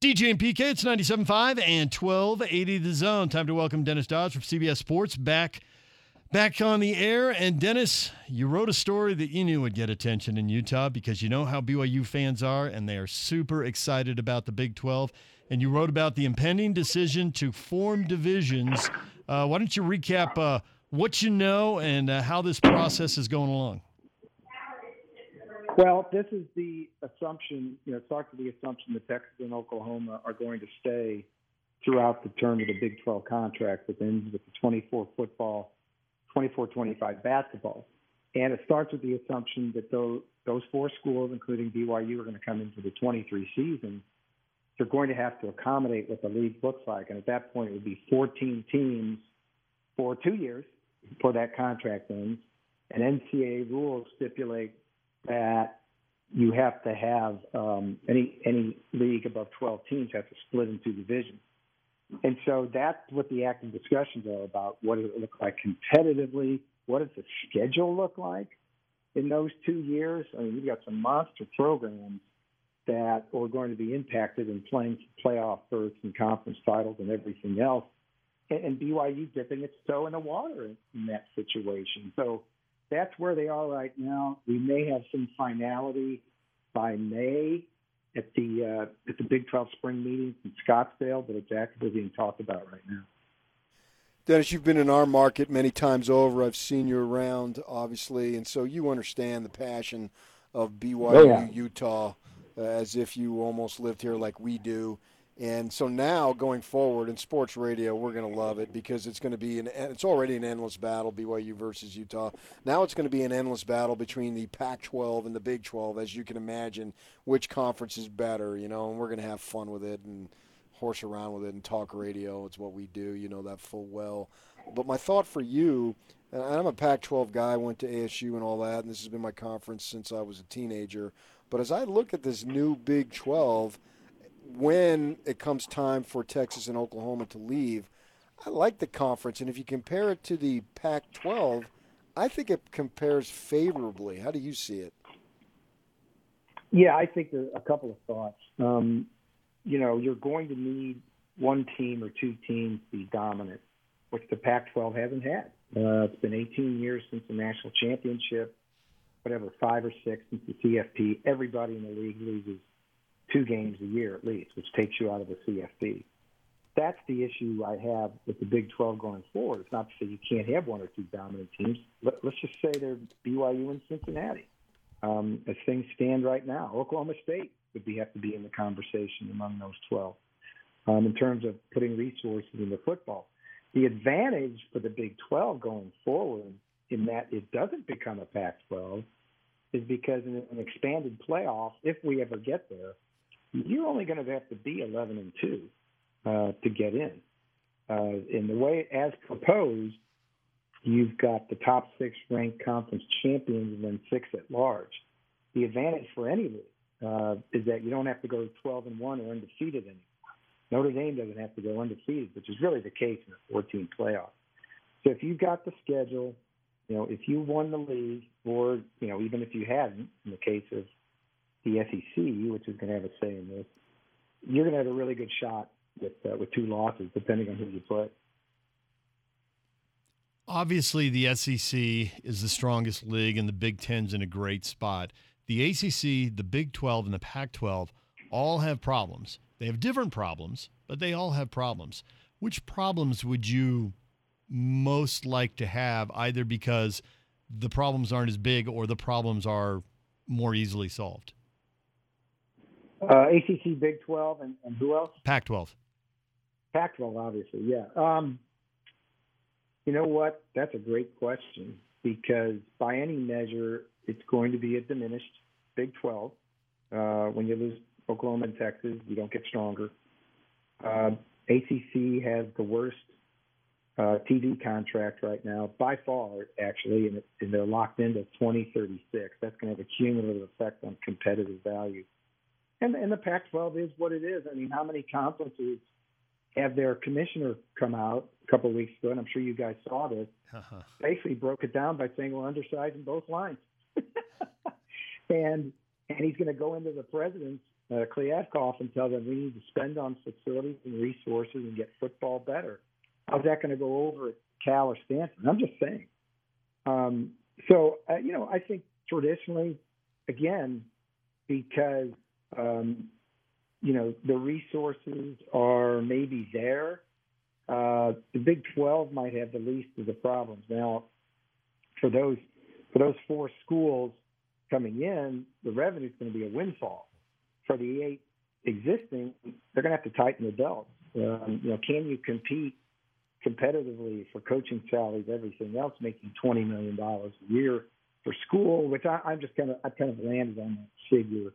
DJ and PK, it's 97.5 and 1280 the zone. Time to welcome Dennis Dodd from CBS Sports back back on the air. And Dennis, you wrote a story that you knew would get attention in Utah because you know how BYU fans are, and they are super excited about the Big 12. And you wrote about the impending decision to form divisions. Uh, why don't you recap uh, what you know and uh, how this process is going along? Well, this is the assumption, you know, it's starts with the assumption that Texas and Oklahoma are going to stay throughout the term of the Big 12 contract that ends with the 24 football, 24 25 basketball. And it starts with the assumption that those, those four schools, including BYU, are going to come into the 23 season. They're going to have to accommodate what the league looks like. And at that point, it would be 14 teams for two years before that contract ends. And NCAA rules stipulate that you have to have um, any any league above 12 teams have to split into divisions. And so that's what the active discussions are about. What does it look like competitively? What does the schedule look like in those two years? I mean, we've got some monster programs that are going to be impacted in playing playoff berths and conference titles and everything else. And, BYU dipping its toe in the water in that situation. So that's where they are right now. We may have some finality by May at the uh, at the Big 12 spring meeting in Scottsdale, but it's actively being talked about right now. Dennis, you've been in our market many times over. I've seen you around, obviously, and so you understand the passion of BYU oh, yeah. Utah uh, as if you almost lived here like we do. And so now going forward in sports radio, we're going to love it because it's going to be an it's already an endless battle BYU versus Utah. Now it's going to be an endless battle between the Pac-12 and the Big 12 as you can imagine which conference is better, you know, and we're going to have fun with it and horse around with it and talk radio. It's what we do, you know that full well. But my thought for you, and I'm a Pac-12 guy, went to ASU and all that, and this has been my conference since I was a teenager. But as I look at this new Big 12, when it comes time for Texas and Oklahoma to leave, I like the conference. And if you compare it to the Pac 12, I think it compares favorably. How do you see it? Yeah, I think there are a couple of thoughts. Um, you know, you're going to need one team or two teams to be dominant, which the Pac 12 hasn't had. Uh, it's been 18 years since the national championship, whatever, five or six since the CFP. Everybody in the league loses two games a year at least, which takes you out of the CFP. That's the issue I have with the Big 12 going forward. It's not to say you can't have one or two dominant teams. Let, us just say they're BYU and Cincinnati. Um, as things stand right now, Oklahoma State would be, have to be in the conversation among those 12 um, in terms of putting resources into football. The advantage for the Big 12 going forward in that it doesn't become a Pac 12 is because in an expanded playoff, if we ever get there, you're only going to have to be 11 and 2 uh, to get in. Uh, in the way as proposed, you've got the top six ranked conference champions and then six at large. The advantage for any league uh, is that you don't have to go 12 and 1 or undefeated anymore. Notre Dame doesn't have to go undefeated, which is really the case in a 14 playoff. So if you've got the schedule, you know, if you won the league, or you know, even if you hadn't, in the case of the SEC, which is going to have a say in this, you're going to have a really good shot with uh, with two losses, depending on who you play. Obviously, the SEC is the strongest league, and the Big Ten's in a great spot. The ACC, the Big 12, and the Pac 12 all have problems. They have different problems, but they all have problems. Which problems would you most like to have, either because the problems aren't as big or the problems are more easily solved? Uh, ACC, Big 12, and, and who else? Pac 12. Pac 12, obviously, yeah. Um, you know what? That's a great question because by any measure, it's going to be a diminished Big 12. Uh, when you lose Oklahoma and Texas, you don't get stronger. Uh, ACC has the worst uh, TV contract right now by far, actually, and, it, and they're locked into 2036. That's going to have a cumulative effect on competitive value. And, and the Pac-12 is what it is. I mean, how many conferences have their commissioner come out a couple of weeks ago, and I'm sure you guys saw this, uh-huh. basically broke it down by saying we're undersized in both lines. and and he's going to go into the president's uh, and tell them we need to spend on facilities and resources and get football better. How's that going to go over at Cal or Stanford? I'm just saying. Um, so, uh, you know, I think traditionally, again, because, um, you know, the resources are maybe there, uh, the Big 12 might have the least of the problems. Now, for those for those four schools coming in, the revenue is going to be a windfall. For the eight existing, they're going to have to tighten the belt. Um, you know, can you compete competitively for coaching salaries, everything else, making twenty million dollars a year for school? Which I, I'm just kind of I kind of landed on that figure,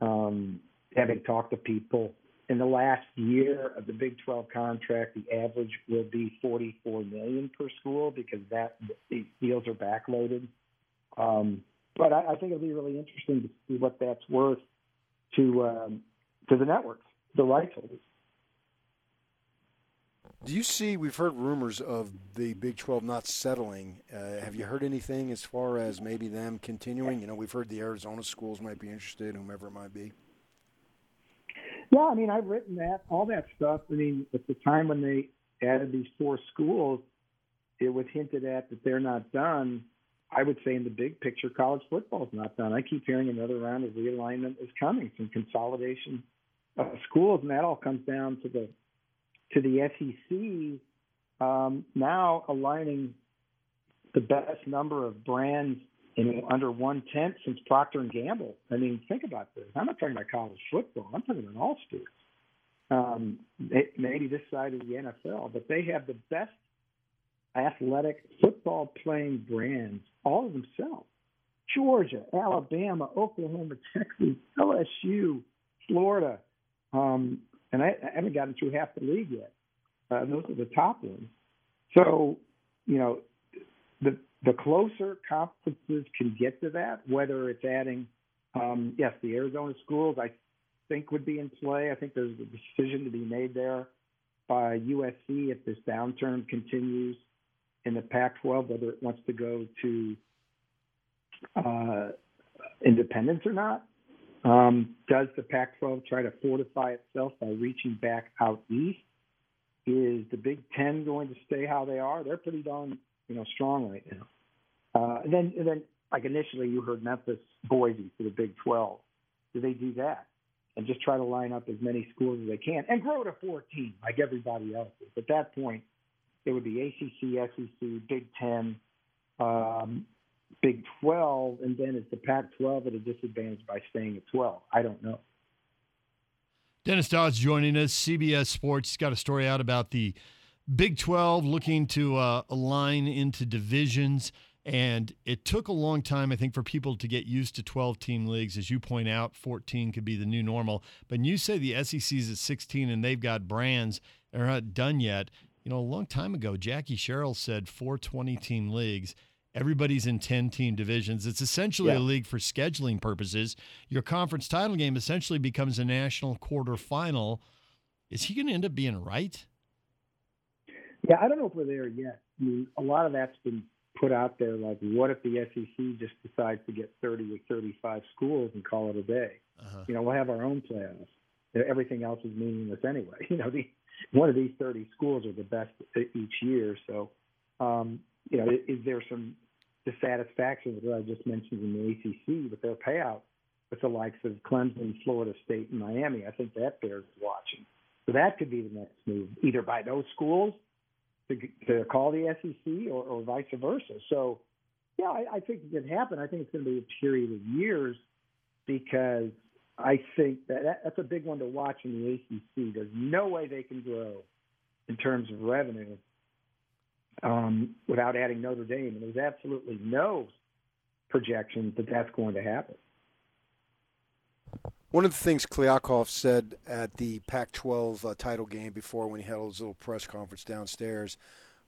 um, having talked to people in the last year of the Big 12 contract, the average will be 44 million per school because that the deals are backloaded. Um, but I, I think it'll be really interesting to see what that's worth to um, to the networks, the rights holders. Do you see? We've heard rumors of the Big 12 not settling. Uh, have you heard anything as far as maybe them continuing? You know, we've heard the Arizona schools might be interested, whomever it might be. Yeah, I mean, I've written that, all that stuff. I mean, at the time when they added these four schools, it was hinted at that they're not done. I would say in the big picture, college football is not done. I keep hearing another round of realignment is coming, some consolidation of schools, and that all comes down to the to the SEC um, now aligning the best number of brands in under one tenth since Procter and Gamble. I mean, think about this. I'm not talking about college football. I'm talking about all sports. Um, maybe this side of the NFL, but they have the best athletic football playing brands, all of themselves. Georgia, Alabama, Oklahoma, Texas, LSU, Florida, um, and I, I haven't gotten through half the league yet. Uh, those are the top ones. So, you know, the the closer conferences can get to that, whether it's adding, um, yes, the Arizona schools, I think would be in play. I think there's a decision to be made there by USC if this downturn continues in the Pac-12, whether it wants to go to uh, independence or not. Um, does the Pac-12 try to fortify itself by reaching back out east? Is the Big Ten going to stay how they are? They're pretty darn you know, strong right now. Uh, and then, and then, like initially, you heard Memphis, Boise for the Big 12. Do they do that and just try to line up as many schools as they can and grow to 14 like everybody else is? At that point, it would be ACC, SEC, Big 10, um, Big 12, and then is the Pac-12 at a disadvantage by staying at 12? I don't know. Dennis Dodd joining us, CBS Sports. He's got a story out about the Big 12 looking to uh, align into divisions. And it took a long time, I think, for people to get used to 12 team leagues. As you point out, 14 could be the new normal. But you say the SEC's at 16 and they've got brands that are not done yet. You know, a long time ago, Jackie Sherrill said four 20 team leagues. Everybody's in 10 team divisions. It's essentially yeah. a league for scheduling purposes. Your conference title game essentially becomes a national quarterfinal. Is he going to end up being right? Yeah, I don't know if we're there yet. I mean, a lot of that's been put out there. Like, what if the SEC just decides to get 30 or 35 schools and call it a day? Uh-huh. You know, we'll have our own playoffs. Everything else is meaningless anyway. You know, the, one of these 30 schools are the best each year. So, um, you know, is there some dissatisfaction with what I just mentioned in the ACC with their payout with the likes of Clemson, Florida State, and Miami? I think that bears watching. So that could be the next move, either by those schools to, to call the SEC or, or vice versa. So, yeah, I, I think it could happen. I think it's going to be a period of years because I think that, that that's a big one to watch in the ACC. There's no way they can grow in terms of revenue um, without adding Notre Dame, and there's absolutely no projection that that's going to happen. One of the things Kliavkoff said at the Pac 12 uh, title game before when he held his little press conference downstairs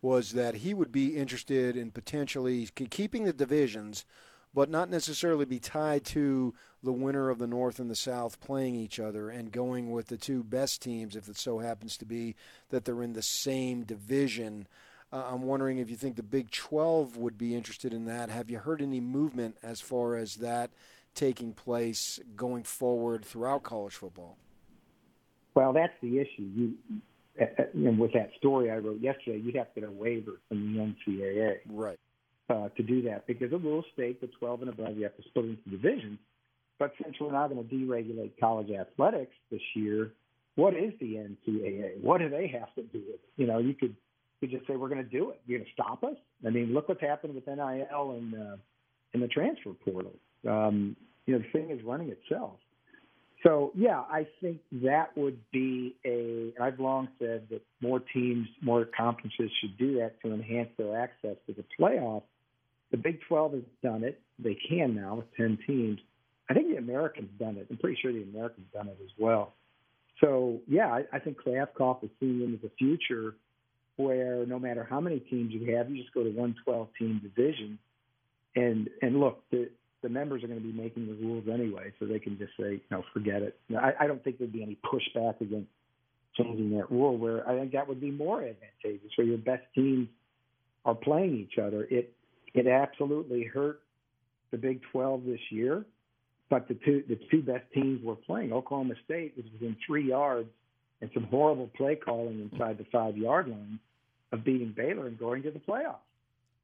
was that he would be interested in potentially keeping the divisions, but not necessarily be tied to the winner of the North and the South playing each other and going with the two best teams if it so happens to be that they're in the same division. Uh, I'm wondering if you think the Big 12 would be interested in that. Have you heard any movement as far as that taking place going forward throughout college football? Well, that's the issue. You, and with that story I wrote yesterday, you'd have to get a waiver from the NCAA, right, uh, to do that because the rules state that 12 and above you have to split into divisions. But since we're not going to deregulate college athletics this year, what is the NCAA? What do they have to do with it? You know, you could just say we're going to do it. You're going to stop us? I mean, look what's happened with NIL and uh, the transfer portal. Um, you know, the thing is running itself. So yeah, I think that would be a. I've long said that more teams, more conferences should do that to enhance their access to the playoff. The Big 12 has done it. They can now with 10 teams. I think the Americans done it. I'm pretty sure the Americans done it as well. So yeah, I, I think Kliavkoff is seeing into the future where no matter how many teams you have, you just go to one 12 team division. And and look, the the members are going to be making the rules anyway, so they can just say, no, forget it. I, I don't think there'd be any pushback against changing that rule. Where I think that would be more advantageous, where your best teams are playing each other. It it absolutely hurt the Big 12 this year, but the two the two best teams were playing. Oklahoma State was within three yards and some horrible play calling inside the five yard line of beating Baylor and going to the playoffs.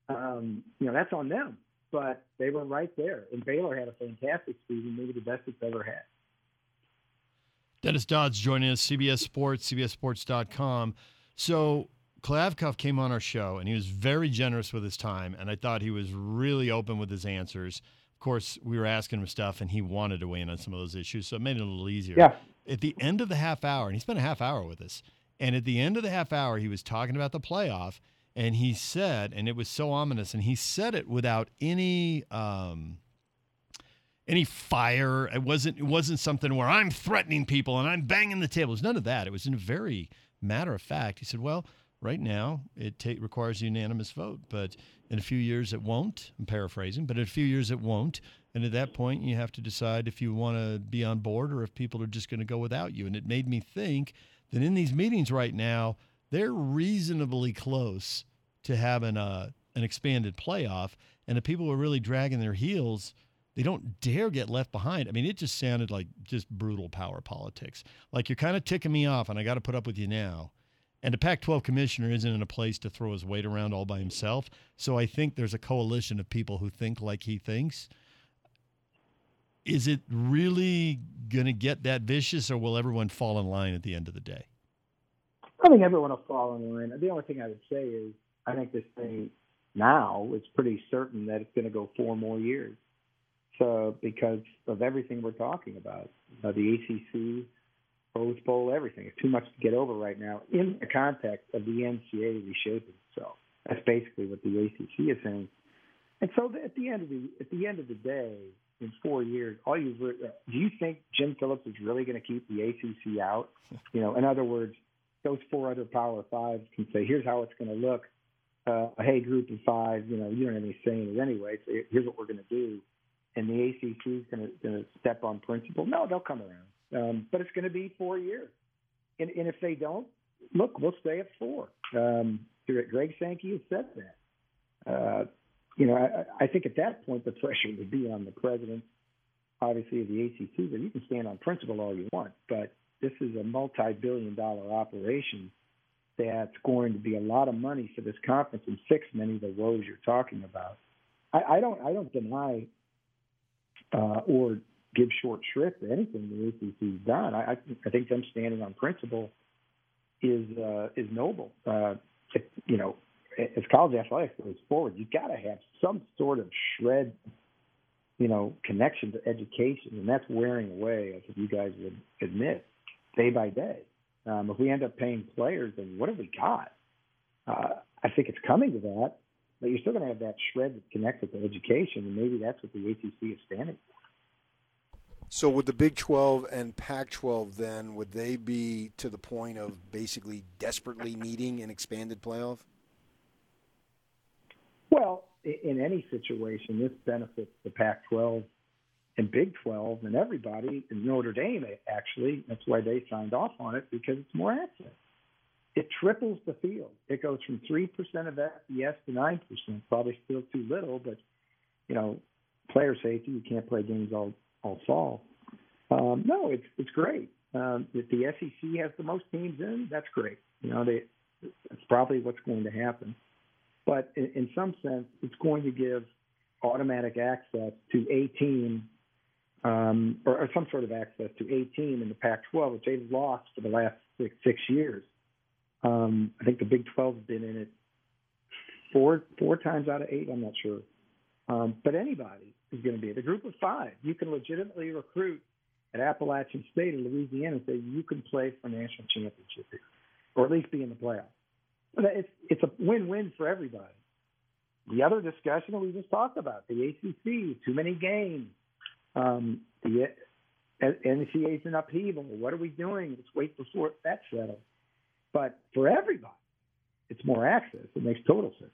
Um, you know, that's on them. But they were right there. And Baylor had a fantastic season, maybe the best it's ever had. Dennis Dodd's joining us, CBS Sports, CBSSports.com. So Kliavkoff came on our show and he was very generous with his time. And I thought he was really open with his answers. Of course, we were asking him stuff and he wanted to weigh in on some of those issues. So it made it a little easier. Yeah. At the end of the half hour, and he spent a half hour with us, and at the end of the half hour, he was talking about the playoff, and he said, and it was so ominous, and he said it without any um, any fire. It wasn't it wasn't something where I'm threatening people and I'm banging the tables. None of that. It was in very matter of fact. He said, "Well, right now it take, requires a unanimous vote, but in a few years it won't." I'm paraphrasing, but in a few years it won't. And at that point, you have to decide if you want to be on board or if people are just going to go without you. And it made me think that in these meetings right now, they're reasonably close to having a, an expanded playoff. And the people are really dragging their heels, they don't dare get left behind. I mean, it just sounded like just brutal power politics. Like you're kind of ticking me off, and I got to put up with you now. And the Pac 12 commissioner isn't in a place to throw his weight around all by himself. So I think there's a coalition of people who think like he thinks. Is it really going to get that vicious, or will everyone fall in line at the end of the day? I think everyone will fall in line. The only thing I would say is I think this thing now is pretty certain that it's going to go four more years. So because of everything we're talking about, uh, the ACC, Rose Bowl, everything, it's too much to get over right now in the context of the NCAA reshaping itself. That's basically what the ACC is saying. And so at the end of the at the end of the day, in four years, all you uh, do you think Jim Phillips is really going to keep the ACC out? You know, in other words, those four other Power Fives can say, "Here's how it's going to look." Uh, hey, Group of Five, you know, you don't have any say in it anyway. So here's what we're going to do, and the ACC is going to step on principle. No, they'll come around, um, but it's going to be four years, and, and if they don't, look, we'll stay at four. Um, Greg Sankey has said that. Uh, you know, I, I think at that point the pressure would be on the president, obviously of the ACC. But you can stand on principle all you want, but this is a multi-billion-dollar operation that's going to be a lot of money for this conference and fix many of the woes you're talking about. I, I don't, I don't deny uh, or give short shrift to anything the ACC's done. I, I think them standing on principle is uh, is noble. Uh, you know, as college athletics goes forward, you've got to have some sort of shred, you know, connection to education, and that's wearing away, as you guys would admit, day by day. Um, if we end up paying players, then what have we got? Uh, I think it's coming to that, but you're still going to have that shred connected to education, and maybe that's what the ACC is standing for. So, would the Big 12 and Pac 12 then, would they be to the point of basically desperately needing an expanded playoff? Well, in any situation, this benefits the Pac-12 and Big 12 and everybody. And Notre Dame, actually, that's why they signed off on it because it's more access. It triples the field. It goes from three percent of FBS to nine percent. Probably still too little, but you know, player safety. You can't play games all all fall. Um, no, it's it's great. Um, if the SEC has the most teams in, that's great. You know, they that's probably what's going to happen. But in, in some sense, it's going to give automatic access to a team um, or, or, some sort of access to a team in the Pac-12, which they've lost for the last six, six years. Um, I think the Big 12 has been in it four four times out of eight. I'm not sure, um, but anybody is going to be the group of five. You can legitimately recruit at Appalachian State or Louisiana and say you can play for national championship here, or at least be in the playoffs. It's it's a win-win for everybody. The other discussion that we just talked about, the ACC, too many games, um, the NCAA's in upheaval. What are we doing? Let's wait before that settled. But for everybody, it's more access. It makes total sense.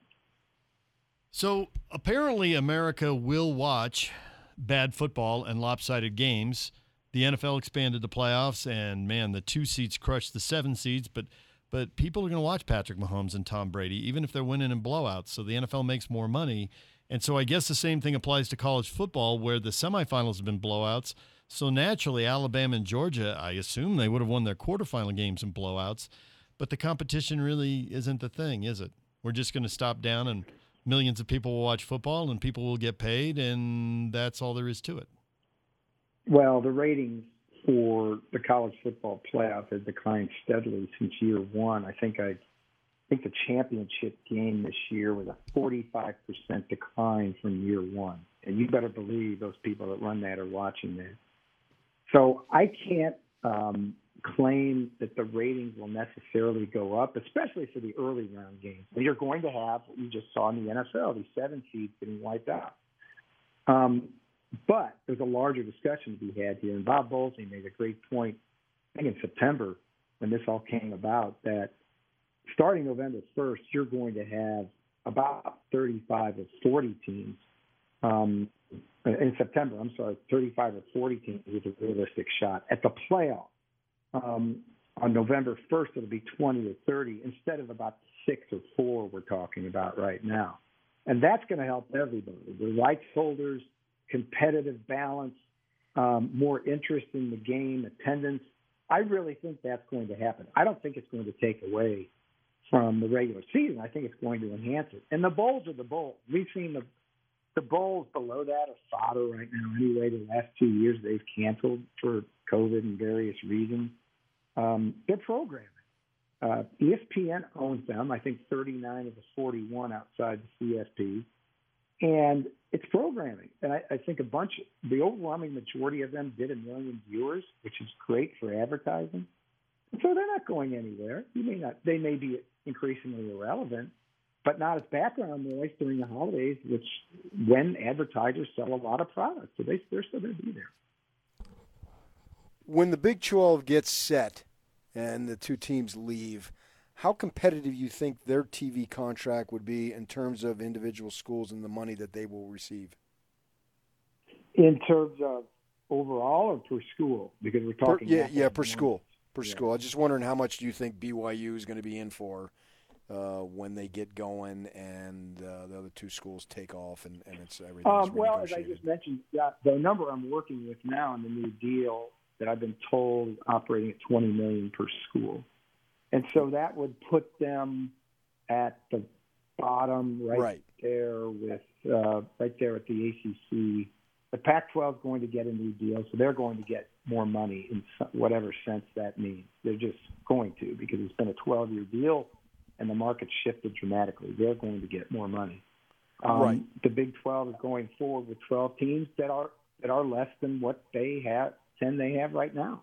So apparently, America will watch bad football and lopsided games. The NFL expanded the playoffs, and man, the two seeds crushed the seven seeds. But but people are going to watch Patrick Mahomes and Tom Brady, even if they're winning in blowouts. So the NFL makes more money. And so I guess the same thing applies to college football, where the semifinals have been blowouts. So naturally, Alabama and Georgia, I assume they would have won their quarterfinal games in blowouts. But the competition really isn't the thing, is it? We're just going to stop down and millions of people will watch football and people will get paid, and that's all there is to it. Well, the ratings for the college football playoff has declined steadily since year one. I think I, I think the championship game this year was a 45% decline from year one, and you better believe those people that run that are watching that. So I can't um, claim that the ratings will necessarily go up, especially for the early round games. You're going to have what you just saw in the NFL, these seven seeds getting wiped out. Um, but there's a larger discussion to be had here, and Bob Bowlesby made a great point. I think in September when this all came about that starting November 1st, you're going to have about 35 or 40 teams. Um, in September, I'm sorry, 35 or 40 teams with a realistic shot at the playoff um, on November 1st, it'll be 20 or 30 instead of about six or four we're talking about right now. And that's going to help everybody the rights holders, competitive balance, um, more interest in the game, attendance. I really think that's going to happen. I don't think it's going to take away from the regular season. I think it's going to enhance it. And the bowls are the bowls. We've seen the the bowls below that are fodder right now. Anyway, the last two years they've canceled for COVID and various reasons. Um, they're programming. Uh, ESPN owns them. I think 39 of the 41 outside the CFP, and it's programming. And I, I think a bunch, the overwhelming majority of them did a million viewers, which is great for advertising. And so they're not going anywhere. You may not. They may be increasingly irrelevant, but not as background noise during the holidays, which when advertisers sell a lot of products, so they, they're still going to be there when the Big 12 gets set and the two teams leave, how competitive you think their TV contract would be in terms of individual schools and the money that they will receive? In terms of overall or per school? Because we're talking. Per, yeah, yeah, per school. Per yeah. school. I was just wondering how much do you think BYU is going to be in for uh, when they get going and uh, the other two schools take off and, and it's everything. Um, well, as I just mentioned, yeah, the number I'm working with now in the new deal that I've been told operating at 20 million per school. And so that would put them at the bottom right, right. there with uh, right there at the ACC. The Pac-12 is going to get a new deal, so they're going to get more money in whatever sense that means. They're just going to because it's been a 12-year deal, and the market shifted dramatically. They're going to get more money. Um, right. The Big 12 is going forward with 12 teams that are that are less than what they have ten they have right now.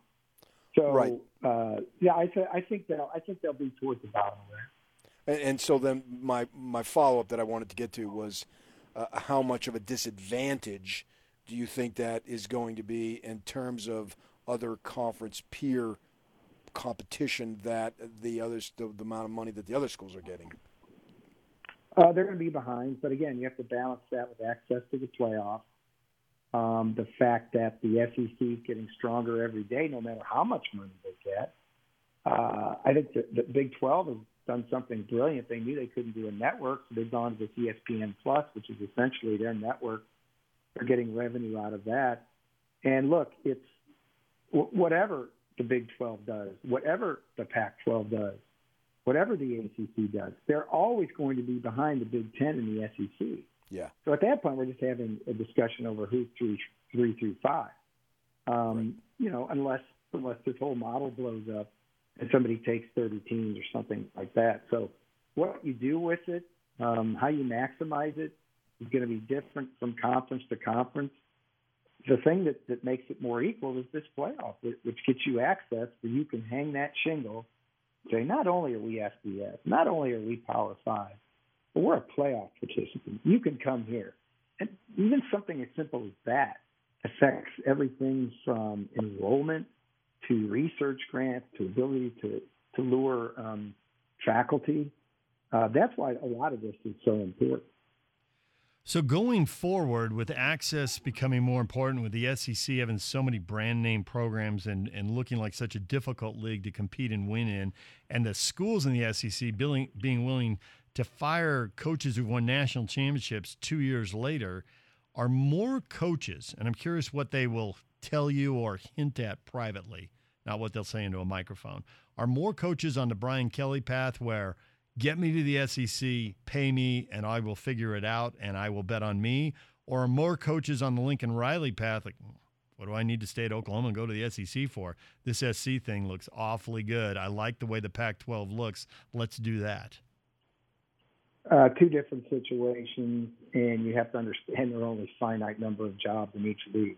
So right. uh, yeah, I, th- I think they'll I think they'll be towards the bottom there. And, and so then my my follow up that I wanted to get to was uh, how much of a disadvantage do you think that is going to be in terms of other conference peer competition that the others the, the amount of money that the other schools are getting? Uh, they're going to be behind, but again, you have to balance that with access to the playoffs um, the fact that the SEC is getting stronger every day, no matter how much money they get. Uh, I think the, the Big 12 has done something brilliant. They knew they couldn't do a network, so they've gone to ESPN Plus, which is essentially their network They're getting revenue out of that. And look, it's whatever the Big 12 does, whatever the Pac 12 does, whatever the ACC does, they're always going to be behind the Big 10 and the SEC. Yeah. So at that point, we're just having a discussion over who's three, three through five. Um, right. You know, unless unless this whole model blows up and somebody takes 30 teams or something like that. So what you do with it, um, how you maximize it, is going to be different from conference to conference. The thing that, that makes it more equal is this playoff, which gets you access where you can hang that shingle. Say, not only are we FBS, not only are we Power Five, but we're a playoff participant. You can come here. And even something as simple as that affects everything from enrollment to research grants to ability to, to lure um, faculty. Uh, that's why a lot of this is so important. So going forward, with access becoming more important, with the SEC having so many brand name programs and, and looking like such a difficult league to compete and win in, and the schools in the SEC being, being willing to fire coaches who've won national championships two years later, are more coaches, and I'm curious what they will tell you or hint at privately, not what they'll say into a microphone, are more coaches on the Brian Kelly path where – get me to the SEC, pay me, and I will figure it out and I will bet on me? Or are more coaches on the Lincoln Riley path like, what do I need to stay at Oklahoma and go to the SEC for? This SC thing looks awfully good. I like the way the Pac 12 looks. Let's do that. Uh, two different situations, and you have to understand there are only finite number of jobs in each league.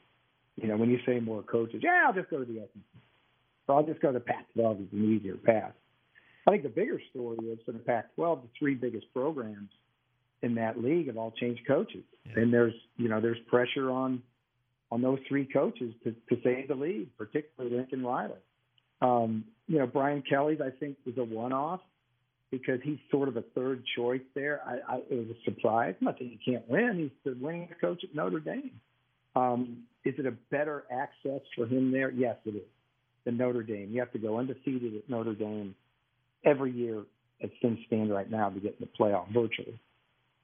You know, when you say more coaches, yeah, I'll just go to the SEC. So I'll just go to Pac 12 is an easier path. I think the bigger story is for the Pac-12, the three biggest programs in that league have all changed coaches, yeah. and there's you know there's pressure on on those three coaches to, to save the league, particularly Lincoln Riley. Um, you know, Brian Kelly's I think was a one-off because he's sort of a third choice there. I, I, it was a surprise. Not saying he can't win. He's the winning coach at Notre Dame. Um, is it a better access for him there? Yes, it is. The Notre Dame. You have to go undefeated at Notre Dame every year as things stand right now to get in the playoff virtually.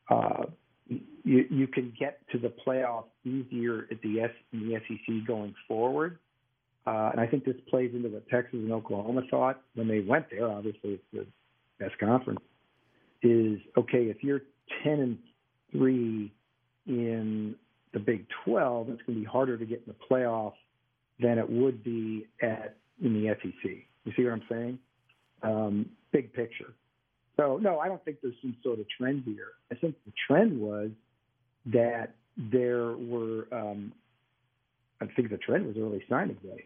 Uh, you, you can get to the playoff easier at the S in the SEC going forward. Uh, and I think this plays into what Texas and Oklahoma thought when they went there. Obviously, it's the best conference. Is okay if you're ten and three in the Big Twelve, it's going to be harder to get in the playoff than it would be at in the SEC. You see what I'm saying? um, big picture. So, no, I don't think there's some sort of trend here. I think the trend was that there were, um, I think the trend was early signing day.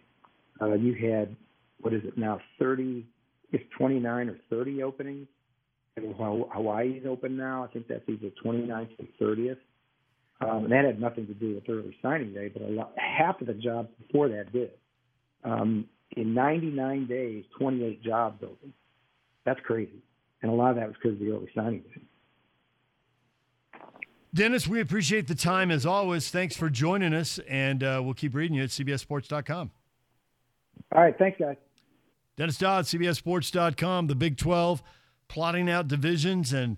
Uh, you had, what is it now, 30, it's 29 or 30 openings. And Hawaii's open now. I think that's either 29th or 30th. Um, and that had nothing to do with early signing day, but a lot, half of the jobs before that did. Um, in 99 days, 28 jobs open. That's crazy. And a lot of that was because of the early signing day. Dennis, we appreciate the time as always. Thanks for joining us, and uh, we'll keep reading you at CBSSports.com. All right. Thanks, guys. Dennis Dodd, CBSSports.com, the Big 12, plotting out divisions. And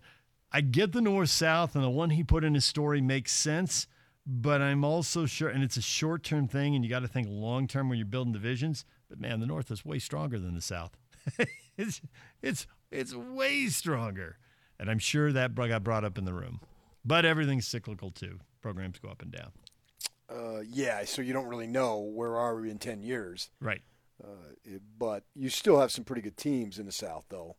I get the North South, and the one he put in his story makes sense. But I'm also sure, and it's a short term thing, and you got to think long term when you're building divisions. But man, the North is way stronger than the South. it's it's it's way stronger, and I'm sure that got brought up in the room. But everything's cyclical too. Programs go up and down. Uh, yeah, so you don't really know where are we in ten years, right? Uh, it, but you still have some pretty good teams in the South, though.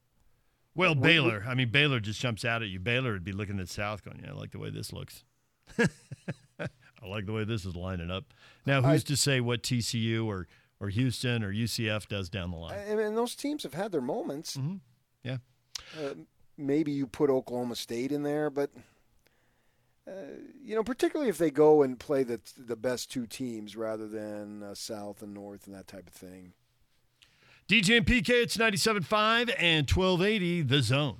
Well, we, Baylor. I mean, Baylor just jumps out at you. Baylor would be looking at South, going, "Yeah, I like the way this looks. I like the way this is lining up." Now, who's I, to say what TCU or or Houston or UCF does down the line. I, And, those teams have had their moments. Mm-hmm. Yeah. Uh, maybe you put Oklahoma State in there, but uh, you know, particularly if they go and play the the best two teams rather than uh, South and North and that type of thing. DJ and PK, it's 97.5 and 1280 The Zone.